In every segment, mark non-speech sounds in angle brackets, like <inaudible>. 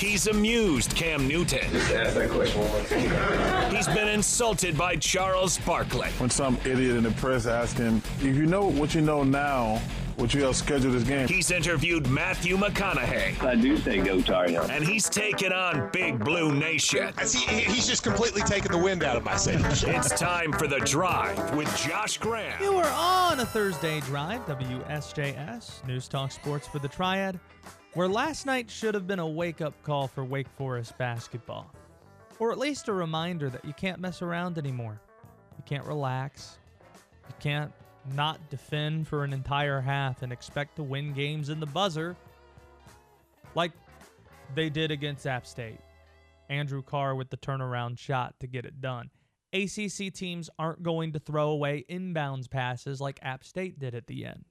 He's amused Cam Newton. Just ask that question one more time. He's been insulted by Charles Barkley. When some idiot in the press asked him, if you know what you know now, would you have scheduled this game? He's interviewed Matthew McConaughey. I do say go Tar Heels. And he's taken on Big Blue Nation. See, he's just completely taken the wind out of my sails. It's time for The Drive with Josh Graham. You are on a Thursday drive, WSJS, News Talk Sports for the Triad, where last night should have been a wake up call for Wake Forest basketball. Or at least a reminder that you can't mess around anymore. You can't relax. You can't not defend for an entire half and expect to win games in the buzzer like they did against App State. Andrew Carr with the turnaround shot to get it done. ACC teams aren't going to throw away inbounds passes like App State did at the end.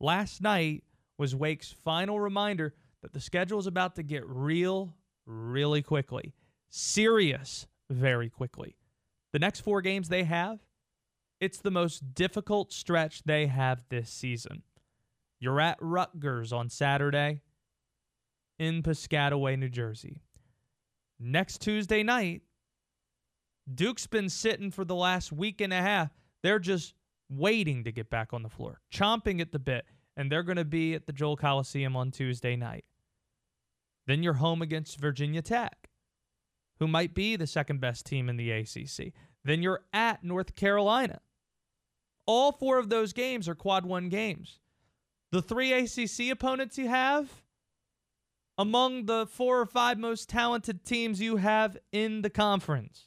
Last night was Wake's final reminder that the schedule is about to get real really quickly, serious very quickly. The next four games they have it's the most difficult stretch they have this season. You're at Rutgers on Saturday in Piscataway, New Jersey. Next Tuesday night, Duke's been sitting for the last week and a half. They're just waiting to get back on the floor, chomping at the bit, and they're going to be at the Joel Coliseum on Tuesday night. Then you're home against Virginia Tech, who might be the second best team in the ACC. Then you're at North Carolina. All four of those games are quad one games. The three ACC opponents you have, among the four or five most talented teams you have in the conference.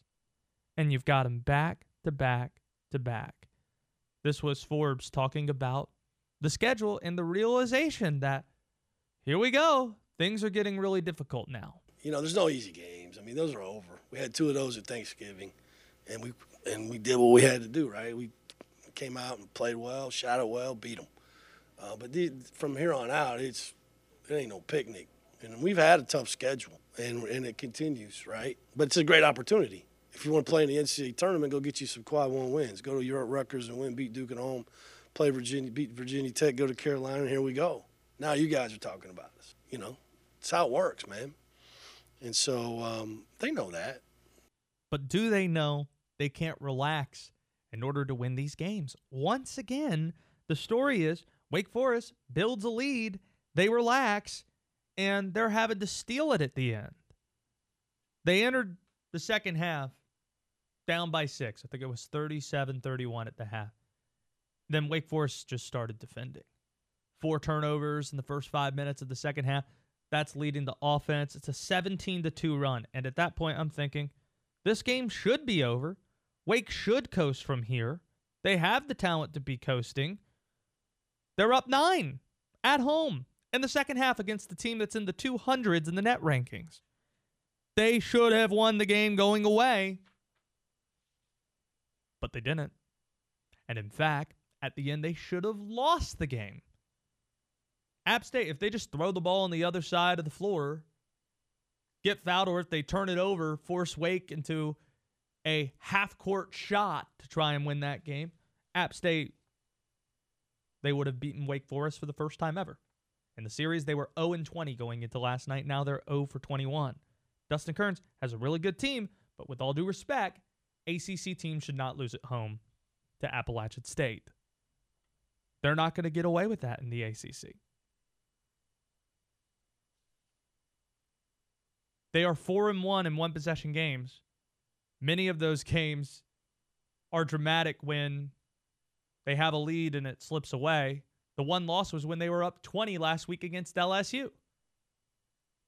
And you've got them back to back to back. This was Forbes talking about the schedule and the realization that here we go. Things are getting really difficult now. You know, there's no easy games. I mean, those are over. We had two of those at Thanksgiving, and we and we did what we had to do. Right? We came out and played well, shot it well, beat them. Uh, but the, from here on out, it's it ain't no picnic, and we've had a tough schedule, and and it continues. Right? But it's a great opportunity. If you want to play in the NCAA tournament, go get you some quad one wins. Go to Europe Rutgers and win, beat Duke at home, play Virginia, beat Virginia Tech, go to Carolina, and here we go. Now you guys are talking about us. You know, it's how it works, man. And so um, they know that. But do they know they can't relax in order to win these games? Once again, the story is Wake Forest builds a lead, they relax, and they're having to steal it at the end. They entered the second half down by six. I think it was 37 31 at the half. Then Wake Forest just started defending. Four turnovers in the first five minutes of the second half. That's leading the offense. It's a 17 to 2 run. And at that point, I'm thinking this game should be over. Wake should coast from here. They have the talent to be coasting. They're up nine at home in the second half against the team that's in the 200s in the net rankings. They should have won the game going away, but they didn't. And in fact, at the end, they should have lost the game. App State, if they just throw the ball on the other side of the floor, get fouled, or if they turn it over, force Wake into a half court shot to try and win that game, App State, they would have beaten Wake Forest for the first time ever. In the series, they were 0 20 going into last night. Now they're 0 for 21. Dustin Kerns has a really good team, but with all due respect, ACC teams should not lose at home to Appalachian State. They're not going to get away with that in the ACC. They are 4 and 1 in one possession games. Many of those games are dramatic when they have a lead and it slips away. The one loss was when they were up 20 last week against LSU.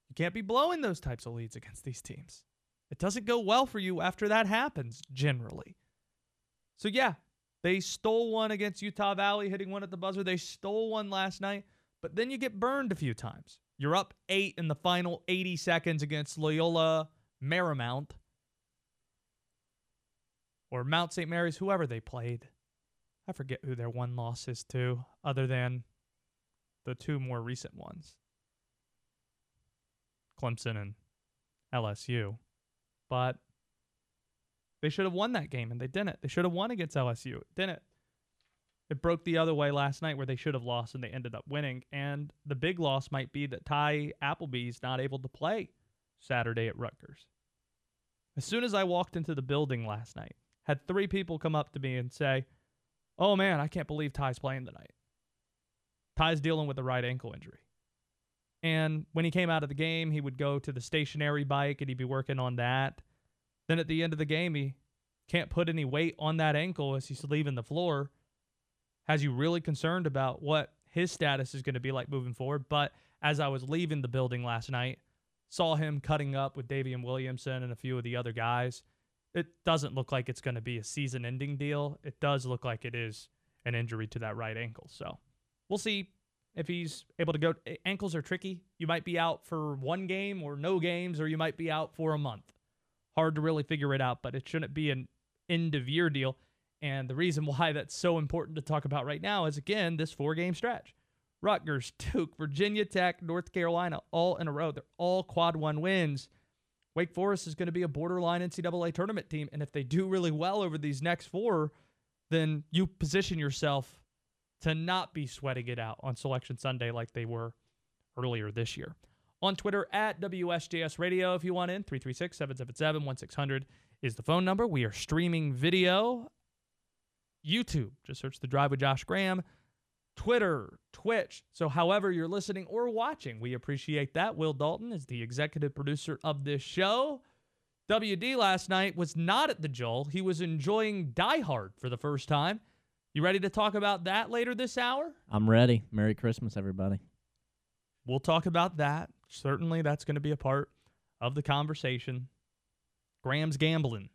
You can't be blowing those types of leads against these teams. It doesn't go well for you after that happens, generally. So, yeah, they stole one against Utah Valley, hitting one at the buzzer. They stole one last night, but then you get burned a few times. You're up eight in the final 80 seconds against Loyola Marymount or Mount St. Mary's, whoever they played. I forget who their one loss is to, other than the two more recent ones Clemson and LSU. But they should have won that game, and they didn't. They should have won against LSU. Didn't. It broke the other way last night where they should have lost and they ended up winning. And the big loss might be that Ty Appleby's not able to play Saturday at Rutgers. As soon as I walked into the building last night, had three people come up to me and say, "Oh man, I can't believe Ty's playing tonight." Ty's dealing with a right ankle injury. And when he came out of the game, he would go to the stationary bike and he'd be working on that. Then at the end of the game, he can't put any weight on that ankle as he's leaving the floor. Has you really concerned about what his status is going to be like moving forward? But as I was leaving the building last night, saw him cutting up with Daivien Williamson and a few of the other guys. It doesn't look like it's going to be a season ending deal. It does look like it is an injury to that right ankle. So we'll see if he's able to go. Ankles are tricky. You might be out for one game or no games, or you might be out for a month. Hard to really figure it out, but it shouldn't be an end of year deal. And the reason why that's so important to talk about right now is again, this four game stretch. Rutgers, <laughs> Duke, Virginia Tech, North Carolina, all in a row. They're all quad one wins. Wake Forest is going to be a borderline NCAA tournament team. And if they do really well over these next four, then you position yourself to not be sweating it out on Selection Sunday like they were earlier this year. On Twitter at WSJS Radio, if you want in, 336 777 1600 is the phone number. We are streaming video. YouTube, just search The Drive with Josh Graham. Twitter, Twitch. So, however you're listening or watching, we appreciate that. Will Dalton is the executive producer of this show. WD last night was not at the Joel. He was enjoying Die Hard for the first time. You ready to talk about that later this hour? I'm ready. Merry Christmas, everybody. We'll talk about that. Certainly, that's going to be a part of the conversation. Graham's Gambling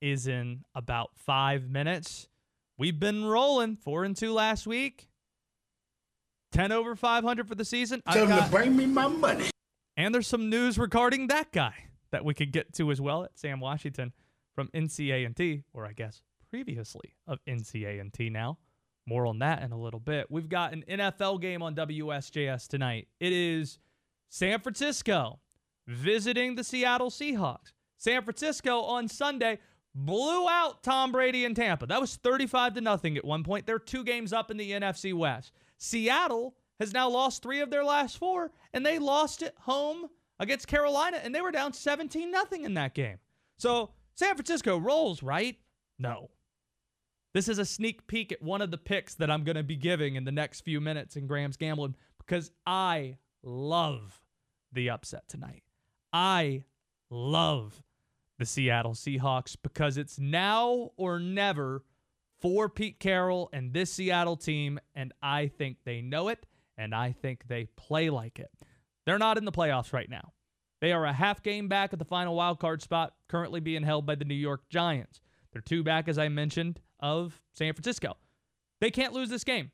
is in about five minutes. We've been rolling four and two last week. 10 over 500 for the season. Tell him to bring me my money. And there's some news regarding that guy that we could get to as well at Sam Washington from NCA&T, or I guess previously of NCA&T now. More on that in a little bit. We've got an NFL game on WSJS tonight. It is San Francisco visiting the Seattle Seahawks. San Francisco on Sunday blew out Tom Brady in Tampa. That was 35 to nothing at one point. They're two games up in the NFC West. Seattle has now lost three of their last four, and they lost at home against Carolina, and they were down 17 nothing in that game. So San Francisco rolls, right? No. This is a sneak peek at one of the picks that I'm going to be giving in the next few minutes in Graham's Gambling because I love the upset tonight. I love the Seattle Seahawks because it's now or never for Pete Carroll and this Seattle team, and I think they know it, and I think they play like it. They're not in the playoffs right now. They are a half game back at the final wild card spot, currently being held by the New York Giants. They're two back, as I mentioned, of San Francisco. They can't lose this game.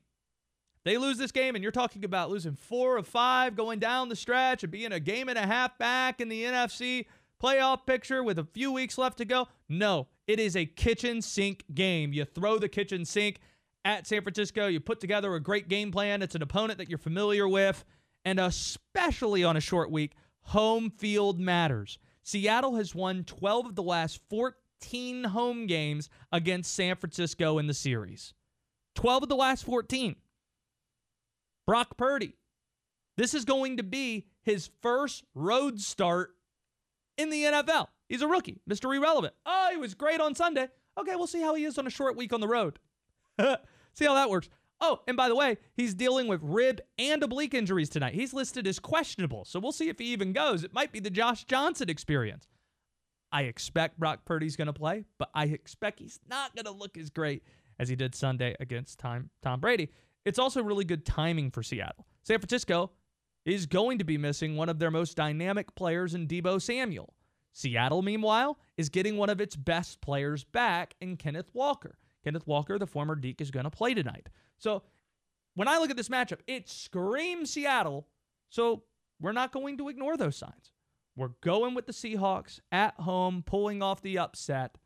They lose this game, and you're talking about losing four of five going down the stretch and being a game and a half back in the NFC playoff picture with a few weeks left to go. No, it is a kitchen sink game. You throw the kitchen sink at San Francisco, you put together a great game plan. It's an opponent that you're familiar with, and especially on a short week, home field matters. Seattle has won 12 of the last 14 home games against San Francisco in the series. 12 of the last 14. Brock Purdy. This is going to be his first road start in the NFL. He's a rookie, Mr. Irrelevant. Oh, he was great on Sunday. Okay, we'll see how he is on a short week on the road. <laughs> see how that works. Oh, and by the way, he's dealing with rib and oblique injuries tonight. He's listed as questionable, so we'll see if he even goes. It might be the Josh Johnson experience. I expect Brock Purdy's going to play, but I expect he's not going to look as great as he did Sunday against Tom, Tom Brady. It's also really good timing for Seattle. San Francisco is going to be missing one of their most dynamic players in Deebo Samuel. Seattle, meanwhile, is getting one of its best players back in Kenneth Walker. Kenneth Walker, the former Deac, is going to play tonight. So when I look at this matchup, it screams Seattle. So we're not going to ignore those signs. We're going with the Seahawks at home, pulling off the upset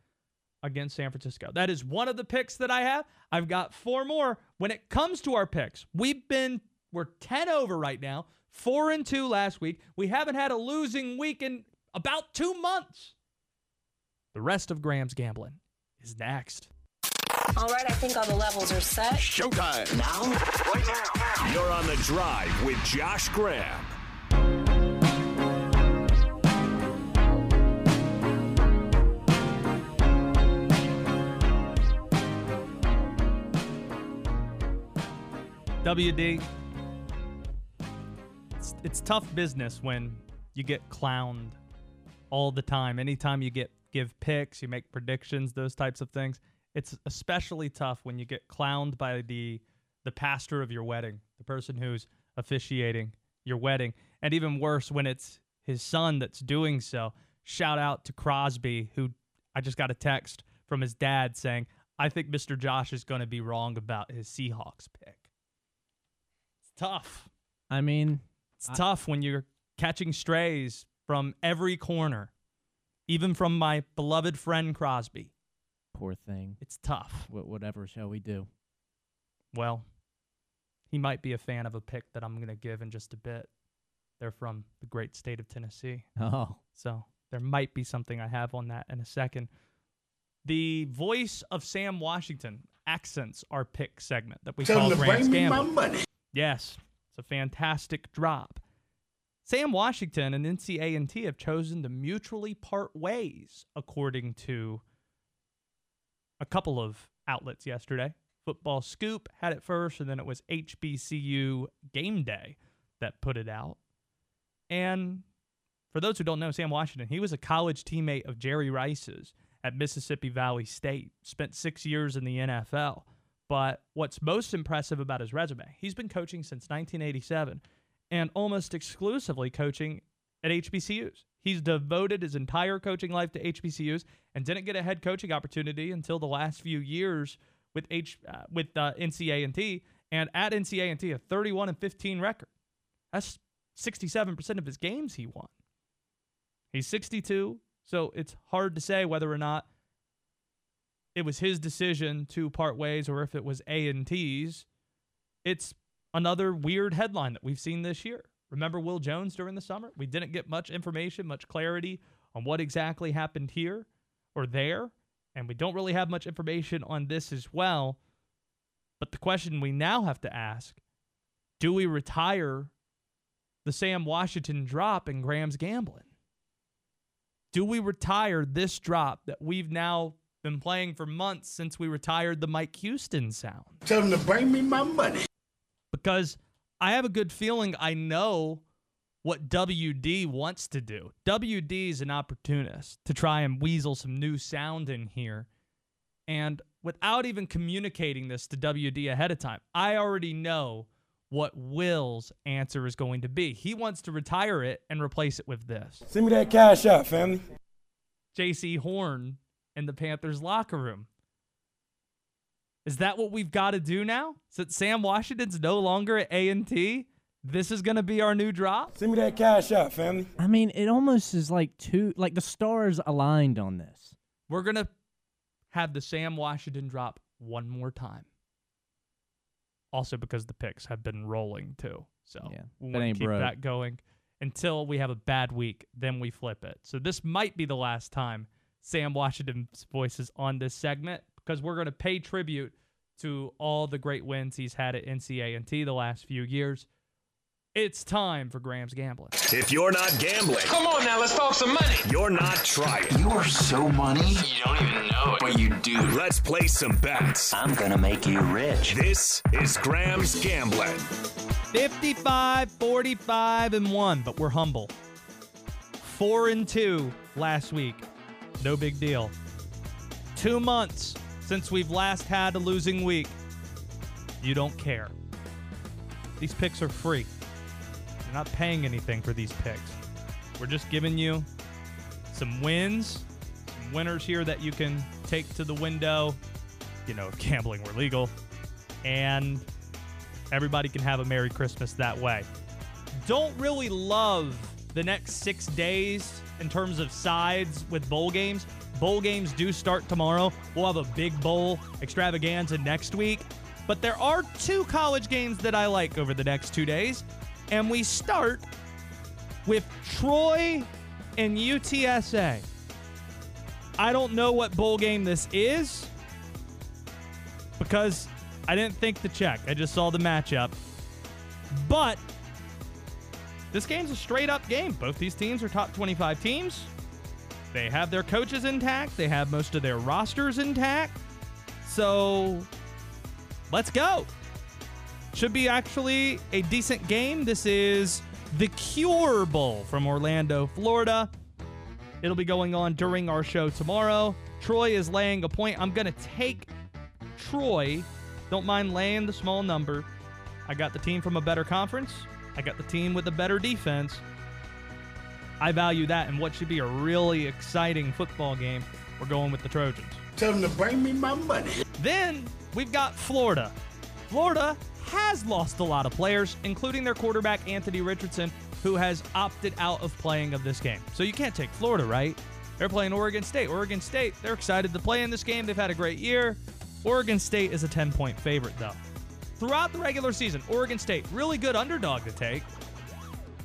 against San Francisco. That is one of the picks that I have. I've got four more. When it comes to our picks, we've been we're 10 over right now. Four and two last week. We haven't had a losing week in about two months. The rest of Graham's gambling is next. All right, I think all the levels are set. Showtime. Now? Right now. You're on the drive with Josh Graham. WD, it's, tough business when you get clowned all the time. Anytime you get give picks, you make predictions, those types of things. It's especially tough when you get clowned by the the pastor of your wedding, the person who's officiating your wedding, and even worse when it's his son that's doing so. Shout out to Crosby, who I just got a text from his dad saying, I think Mr. Josh is going to be wrong about his Seahawks pick. It's tough. I mean, It's tough when you're catching strays from every corner, even from my beloved friend Crosby. poor thing. It's tough. Wh- whatever shall we do? Well, he might be a fan of a pick that I'm going to give in just a bit. They're from the great state of Tennessee. Oh, So there might be something I have on that in a second. The voice of Sam Washington accents our pick segment that we Tell call them to Grant's bring me my Gamble. money. Yes, it's a fantastic drop. Sam Washington and NCA&T have chosen to mutually part ways, according to a couple of outlets yesterday. Football Scoop had it first, and then it was HBCU Game Day that put it out. And for those who don't know, Sam Washington, he was a college teammate of Jerry Rice's at Mississippi Valley State, spent six years in the NFL. But what's most impressive about his resume, he's been coaching since 1987 and almost exclusively coaching at HBCUs. He's devoted his entire coaching life to HBCUs and didn't get a head coaching opportunity until the last few years with H uh, with uh, NCA&T and at NCA&T a 31 and 15 record. That's 67% of his games he won. He's 62, so it's hard to say whether or not it was his decision to part ways or if it was A&T's. It's another weird headline that we've seen this year. Remember Will Jones during the summer? We didn't get much information, much clarity on what exactly happened here or there, and we don't really have much information on this as well. But the question we now have to ask, do we retire the Sam Washington drop in Graham's gambling? Do we retire this drop that we've now been playing for months since we retired the Mike Houston sound? Tell them to bring me my money. Because I have a good feeling I know what WD wants to do. WD is an opportunist to try and weasel some new sound in here. And without even communicating this to WD ahead of time, I already know what Will's answer is going to be. He wants to retire it and replace it with this. Send me that cash out, family. Jaycee Horn in the Panthers locker room. Is that what we've got to do now? Since Sam Washington's no longer at A&T, this is going to be our new drop? Send me that cash out, family. I mean, it almost is like two, like the stars aligned on this. We're going to have the Sam Washington drop one more time. Also because the picks have been rolling too. So Yeah, we that want to keep broke. that going until we have a bad week. Then we flip it. So this might be the last time Sam Washington's voices on this segment because we're going to pay tribute to all the great wins he's had at NCA&T the last few years. It's time for Graham's Gambling. If you're not gambling, Come on now, let's talk some money. you're not trying. You are so money. You don't even know it. But you do. Let's play some bets. I'm gonna make you rich. This is Graham's Gambling. 55, 45, and 1, but we're humble. 4 and 2 last week. No big deal. Two months since we've last had a losing week. You don't care. These picks are free. You're not paying anything for these picks. We're just giving you some wins, some winners here that you can take to the window. You know, gambling were legal. And everybody can have a Merry Christmas that way. Don't really love the next six days in terms of sides with bowl games. Bowl games do start tomorrow. We'll have a big bowl extravaganza next week. But there are two college games that I like over the next two days. And we start with Troy and UTSA. I don't know what bowl game this is because I didn't think to check. I just saw the matchup. But this game's a straight up game. Both these teams are top 25 teams. They have their coaches intact, they have most of their rosters intact. So let's go. should be actually a decent game. This is the Cure Bowl from Orlando, Florida. It'll be going on during our show tomorrow. Troy is laying a point. I'm going to take Troy. Don't mind laying the small number. I got the team from a better conference. I got the team with a better defense. I value that in what should be a really exciting football game. We're going with the Trojans. Tell them to bring me my money. Then we've got Florida. Florida has lost a lot of players, including their quarterback, Anthony Richardson, who has opted out of playing of this game. So you can't take Florida, right? They're playing Oregon State. Oregon State, they're excited to play in this game. They've had a great year. Oregon State is a 10 point favorite, though. Throughout the regular season, Oregon State, really good underdog to take.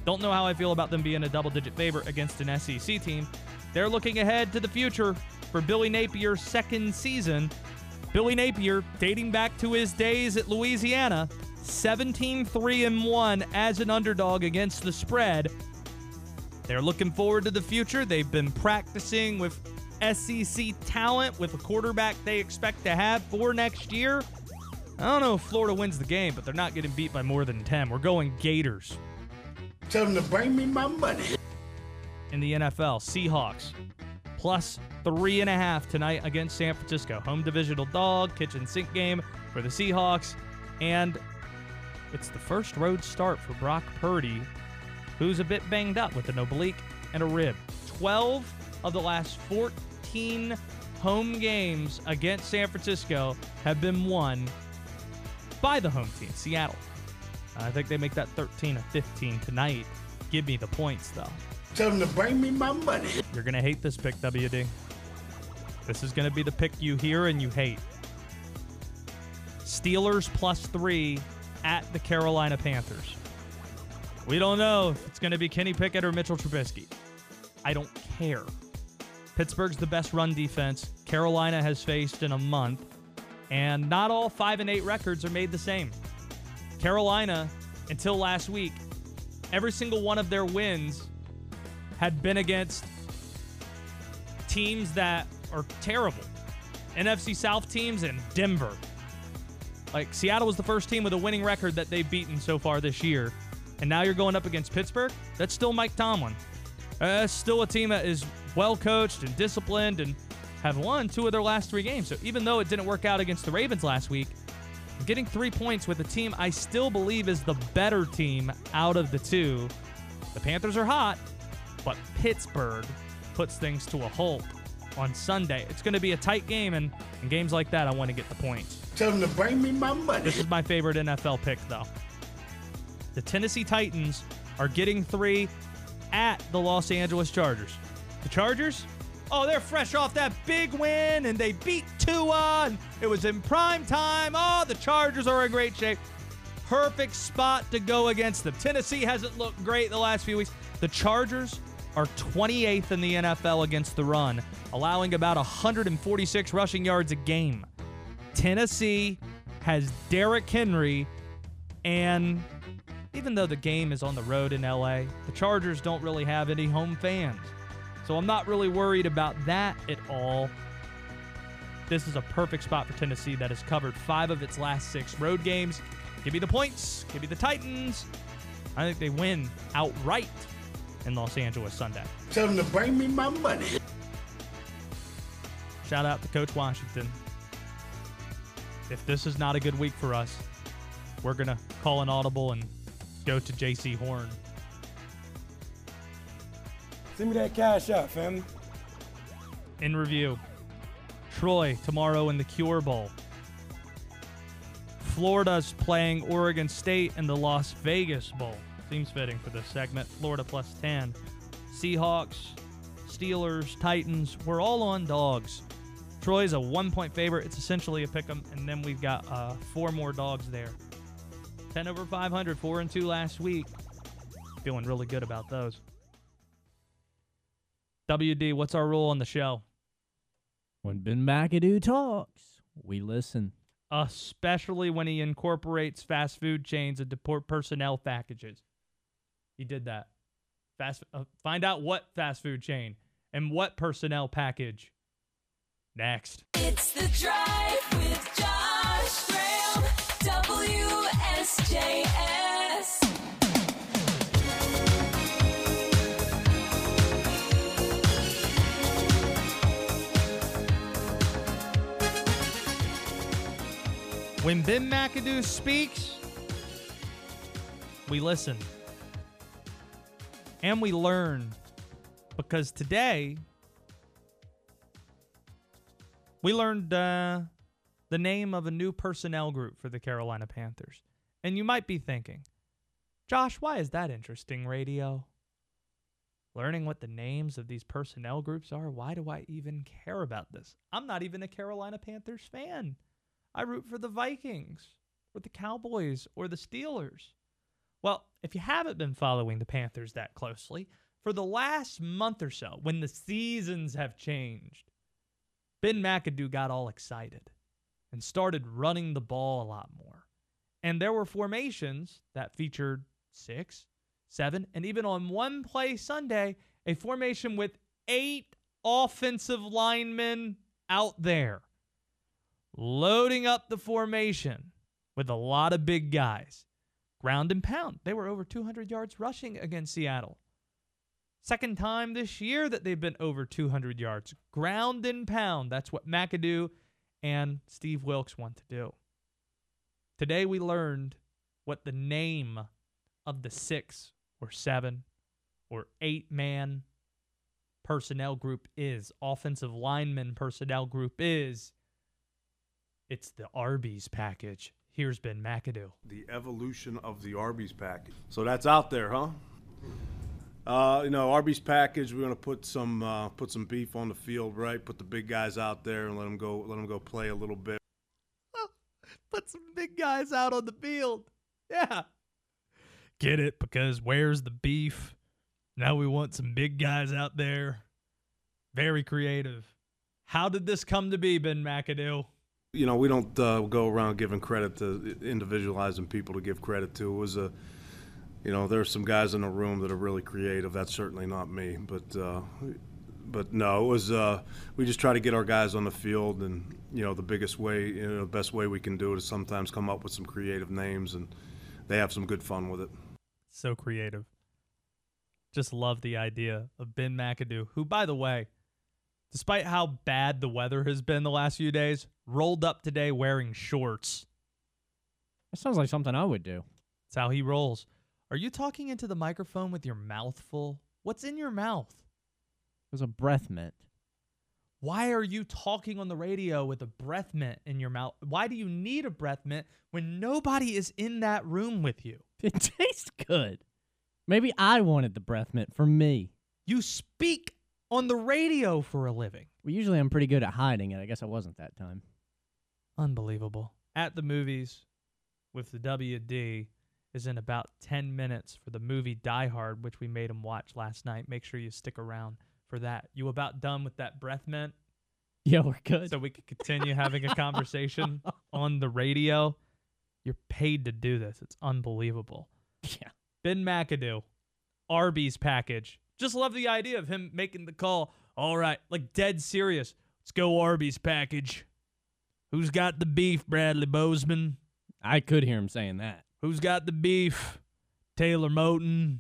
Don't know how I feel about them being a double digit favorite against an SEC team. They're looking ahead to the future for Billy Napier's second season. Billy Napier, dating back to his days at Louisiana, 17 3 and 1 as an underdog against the spread. They're looking forward to the future. They've been practicing with SEC talent with a quarterback they expect to have for next year. I don't know if Florida wins the game, but they're not getting beat by more than 10. We're going Gators. Tell them to bring me my money. In the NFL, Seahawks plus three and a half tonight against San Francisco. Home divisional dog, kitchen sink game for the Seahawks. And it's the first road start for Brock Purdy, who's a bit banged up with an oblique and a rib. 12 of the last 14 home games against San Francisco have been won by the home team, Seattle. I think they make that 13 of 15 tonight. Give me the points, though. Tell them to bring me my money. You're going to hate this pick, WD. This is going to be the pick you hear and you hate. Steelers plus three at the Carolina Panthers. We don't know if it's going to be Kenny Pickett or Mitchell Trubisky. I don't care. Pittsburgh's the best run defense Carolina has faced in a month, and not all 5 and 8 records are made the same. Carolina, until last week, every single one of their wins had been against teams that are terrible. NFC South teams and Denver. Like Seattle was the first team with a winning record that they've beaten so far this year. And now you're going up against Pittsburgh? That's still Mike Tomlin. Uh, that's still a team that is well coached and disciplined and have won two of their last three games. So even though it didn't work out against the Ravens last week, getting three points with a team I still believe is the better team out of the two. The Panthers are hot, but Pittsburgh puts things to a halt on Sunday. It's going to be a tight game, and in games like that, I want to get the points. Tell them to bring me my money. This is my favorite NFL pick, though. The Tennessee Titans are getting three at the Los Angeles Chargers. The Chargers, oh, they're fresh off that big win, and they beat Tua, and it was in prime time. Oh, the Chargers are in great shape. Perfect spot to go against them. Tennessee hasn't looked great the last few weeks. The Chargers are 28th in the NFL against the run, allowing about 146 rushing yards a game. Tennessee has Derrick Henry, and even though the game is on the road in LA, the Chargers don't really have any home fans. So I'm not really worried about that at all. This is a perfect spot for Tennessee that has covered five of its last six road games. Give me the points. Give me the Titans. I think they win outright in Los Angeles Sunday. Tell them to bring me my money. Shout out to Coach Washington. If this is not a good week for us, we're going to call an audible and go to Jaycee Horn. Send me that cash out, family. In review Troy tomorrow in the Cure Bowl. Florida's playing Oregon State in the Las Vegas Bowl. Seems fitting for this segment. Florida plus 10. Seahawks, Steelers, Titans. We're all on dogs. Troy's a one point favorite. It's essentially a pick 'em, and then we've got uh, four more dogs there. 10 over 500, 4 and 2 last week. Feeling really good about those. WD, what's our rule on the show? When Ben McAdoo talks, we listen. Especially when he incorporates fast food chains into por- personnel packages. He did that. Fast. Uh, find out what fast food chain and what personnel package. Next. It's the drive When Ben McAdoo speaks, we listen. And we learn. Because today, we learned uh, the name of a new personnel group for the Carolina Panthers. And you might be thinking, Josh, why is that interesting, radio? Learning what the names of these personnel groups are, why do I even care about this? I'm not even a Carolina Panthers fan. I root for the Vikings or the Cowboys or the Steelers. Well, if you haven't been following the Panthers that closely, for the last month or so, when the seasons have changed, Ben McAdoo got all excited and started running the ball a lot more. And there were formations that featured six, seven, and even on one play Sunday, a formation with eight offensive linemen out there loading up the formation with a lot of big guys. Ground and pound. They were over 200 yards rushing against Seattle. Second time this year that they've been over 200 yards. Ground and pound. That's what McAdoo and Steve Wilks want to do. Today we learned what the name of the six or seven or eight man personnel group is, offensive lineman personnel group is. It's the Arby's package. Here's Ben McAdoo. The evolution of the Arby's package. So that's out there, huh? Uh, you know, Arby's package. We're gonna put some uh, put some beef on the field, right? Put the big guys out there and let them go. Let them go play a little bit. <laughs> Put some big guys out on the field. Yeah. Get it? Because where's the beef? Now we want some big guys out there. Very creative. How did this come to be, Ben McAdoo? You know, we don't uh, go around giving credit to individualizing people to give credit to. It was a, you know, there are some guys in the room that are really creative. That's certainly not me, but. Uh, but no, it was. Uh, we just try to get our guys on the field, and you know, the biggest way, you know, the best way we can do it is sometimes come up with some creative names, and they have some good fun with it. So creative. Just love the idea of Ben McAdoo, who, by the way, despite how bad the weather has been the last few days, rolled up today wearing shorts. That sounds like something I would do. That's how he rolls. Are you talking into the microphone with your mouth full? What's in your mouth? It was a breath mint. Why are you talking on the radio with a breath mint in your mouth? Why do you need a breath mint when nobody is in that room with you? <laughs> It tastes good. Maybe I wanted the breath mint for me. You speak on the radio for a living. Well, usually I'm pretty good at hiding it. I guess I wasn't that time. Unbelievable. At the movies with the WD is in about 10 minutes for the movie Die Hard, which we made him watch last night. Make sure you stick around for that. You about done with that breath mint? <laughs> Yeah, we're good. So we can continue having a conversation <laughs> on the radio. You're paid to do this. It's unbelievable. <laughs> Yeah. Ben McAdoo, Arby's package. Just love the idea of him making the call. All right, like dead serious. Let's go Arby's package. Who's got the beef, Bradley Bozeman? I could hear him saying that. Who's got the beef? Taylor Moton.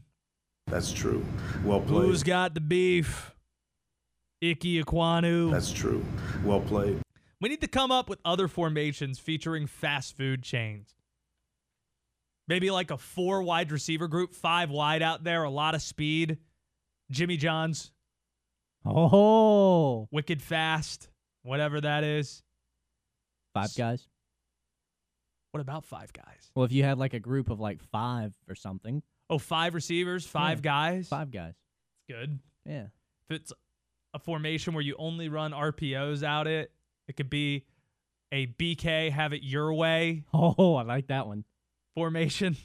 That's true. Well played. Who's got the beef? Ickey Ekwonu. That's true. Well played. We need to come up with other formations featuring fast food chains. Maybe like a four wide receiver group, five wide out there, a lot of speed. Jimmy John's. Oh. Wicked fast, whatever that is. Five guys. What about five guys? Well, if you had like a group of like five or something. Oh, five receivers, five Yeah. guys. Five guys. It's good. Yeah. If it's a formation where you only run RPOs out it, it could be a BK have it your way <laughs> Oh, I like that one. formation.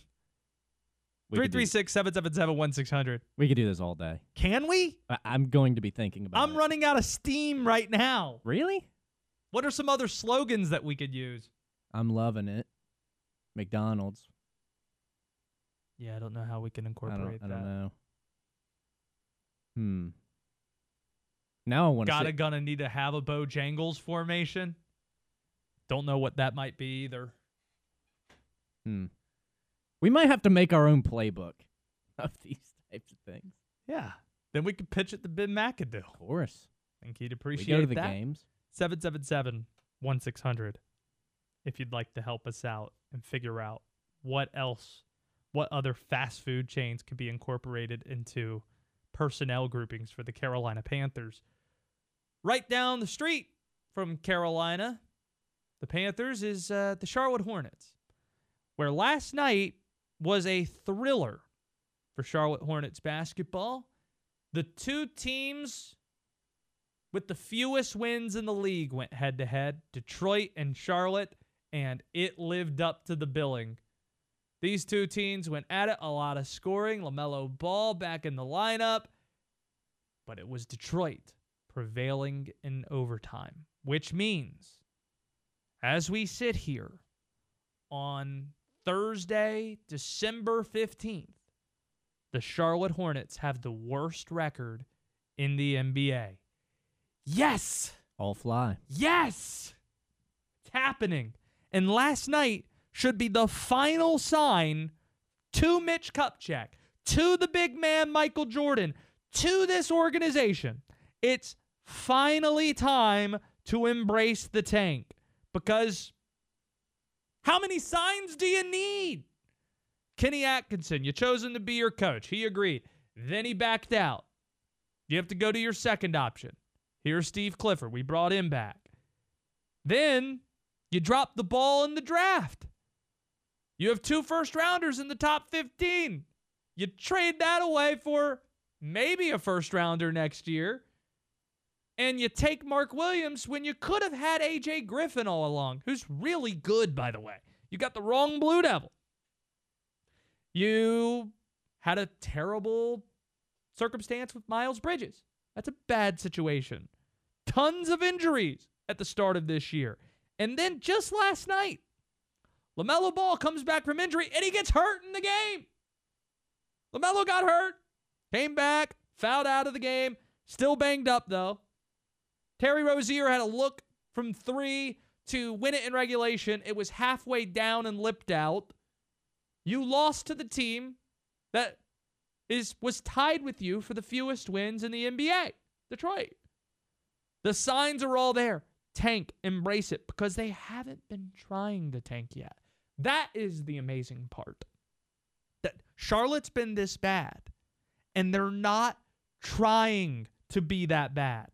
We could, do, 336 777 1600. we could do this all day. Can we? I- I'm going to be thinking about I'm it. running out of steam right now. Really? What are some other slogans that we could use? I'm loving it. McDonald's. Yeah, I don't know how we can I incorporate don't, I that. don't know. Hmm. Now I want to Gotta gonna need to have a Bojangles formation. Don't know what that might be either. hmm. We might have to make our own playbook <laughs> of these types of things. Yeah. Then we could pitch it to Ben McAdoo. Of course. I think he'd We appreciate go to the that. games. 777 1600 if you'd like to help us out and figure out what else, what other fast food chains could be incorporated into personnel groupings for the Carolina Panthers. Right down the street from Carolina, the Panthers is uh, the Charlotte Hornets, where last night was a thriller for Charlotte Hornets basketball. The two teams with the fewest wins in the league went head to head Detroit and Charlotte, and it lived up to the billing. These two teams went at it, a lot of scoring. LaMelo Ball back in the lineup, but it was Detroit prevailing in overtime, which means as we sit here on Thursday, December 15th, the Charlotte Hornets have the worst record in the NBA. Yes! All fly. Yes! It's happening. And last night should be the final sign to Mitch Kupchak, to the big man Michael Jordan, to this organization. It's finally time to embrace the tank because how many signs do you need? Kenny Atkinson, you chose him to be your coach. He agreed. Then he backed out. You have to go to your second option. Here's Steve Clifford. We brought him back. Then you drop the ball in the draft. You have two first rounders in the top 15. You trade that away for maybe a first rounder next year. And you take Mark Williams when you could have had AJ Griffin all along, who's really good, by the way. You got the wrong Blue Devil. You had a terrible circumstance with Miles Bridges. That's a bad situation. Tons of injuries at the start of this year. And then just last night, LaMelo Ball comes back from injury and he gets hurt in the game. LaMelo got hurt, came back, fouled out of the game, still banged up though. Terry Rozier had a look from three to win it in regulation. It was halfway down and lipped out. You lost to the team that is was tied with you for the fewest wins in the NBA, Detroit. The signs are all there. Tank, embrace it because they haven't been trying to tank yet. That is the amazing part. That Charlotte's been this bad and they're not trying to be that bad.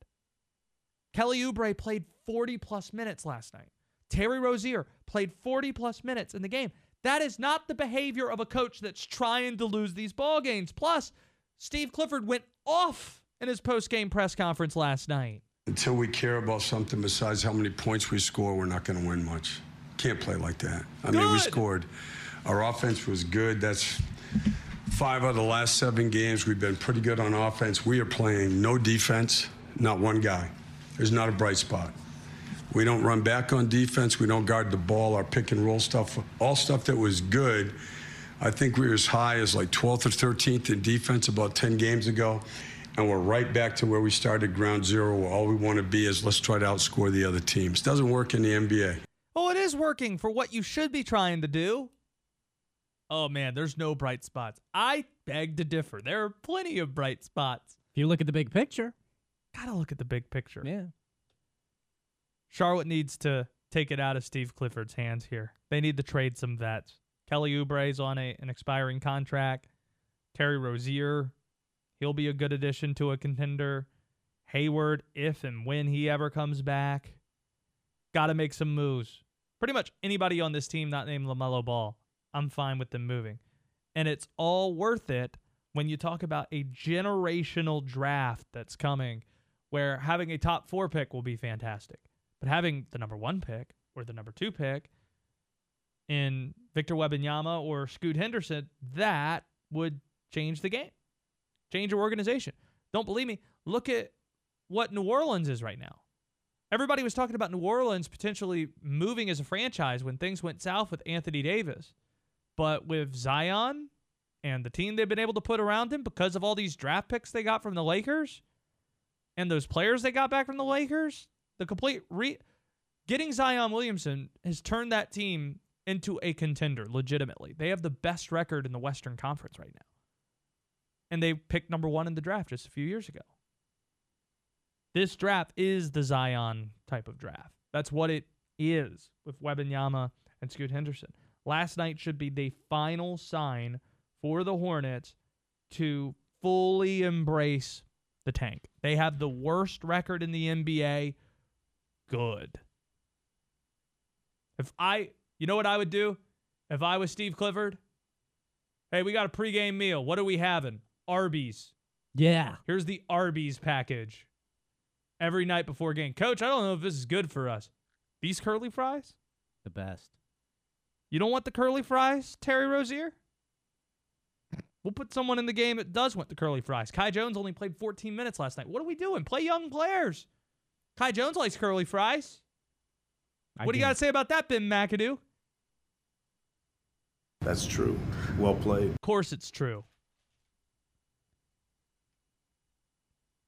Kelly Oubre played 40 plus minutes last night. Terry Rozier played 40 plus minutes in the game. That is not the behavior of a coach that's trying to lose these ball games. Plus, Steve Clifford went off in his post-game press conference last night. Until we care about something besides how many points we score, we're not going to win much. Can't play like that. I mean, we scored. Our offense was good. That's five out of the last seven games. We've been pretty good on offense. We are playing no defense, not one guy. There's not a bright spot. We don't run back on defense. We don't guard the ball. Our pick and roll stuff, all stuff that was good. I think we were as high as like 12th or 13th in defense about 10 games ago. And we're right back to where we started ground zero. Where all we want to be is let's try to outscore the other teams. Doesn't work in the NBA. Oh, it is working for what you should be trying to do. Oh man, there's no bright spots. I beg to differ. There are plenty of bright spots. If you look at the big picture, Gotta look at the big picture. yeah. Charlotte needs to take it out of Steve Clifford's hands here. They need to trade some vets. Kelly Oubre's on a, an expiring contract. Terry Rozier, he'll be a good addition to a contender. Hayward, if and when he ever comes back, got to make some moves. Pretty much anybody on this team not named LaMelo Ball, I'm fine with them moving. And it's all worth it when you talk about a generational draft that's coming where having a top four pick will be fantastic. But having the number one pick or the number two pick in Victor Wembanyama or Scoot Henderson, that would change the game, change your organization. Don't believe me? Look at what New Orleans is right now. Everybody was talking about New Orleans potentially moving as a franchise when things went south with Anthony Davis. But with Zion and the team they've been able to put around him because of all these draft picks they got from the Lakers and those players they got back from the Lakers, the complete re getting Zion Williamson has turned that team into a contender legitimately. They have the best record in the Western Conference right now. And they picked number one in the draft just a few years ago. This draft is the Zion type of draft. That's what it is with Wembanyama and Scoot Henderson. Last night should be the final sign for the Hornets to fully embrace the tank. They have the worst record in the NBA. Good. If I, you know what I would do? If I was Steve Clifford? Hey, we got a pregame meal. What are we having? Arby's. Yeah. Here's the Arby's package. Every night before game. Coach, I don't know if this is good for us. These curly fries? The best. You don't want the curly fries, Terry Rozier? We'll put someone in the game that does want the curly fries. Kai Jones only played 14 minutes last night. What are we doing? Play young players. Kai Jones likes curly fries. I what do you got to say about that, Ben McAdoo? That's true. Well played. Of course it's true.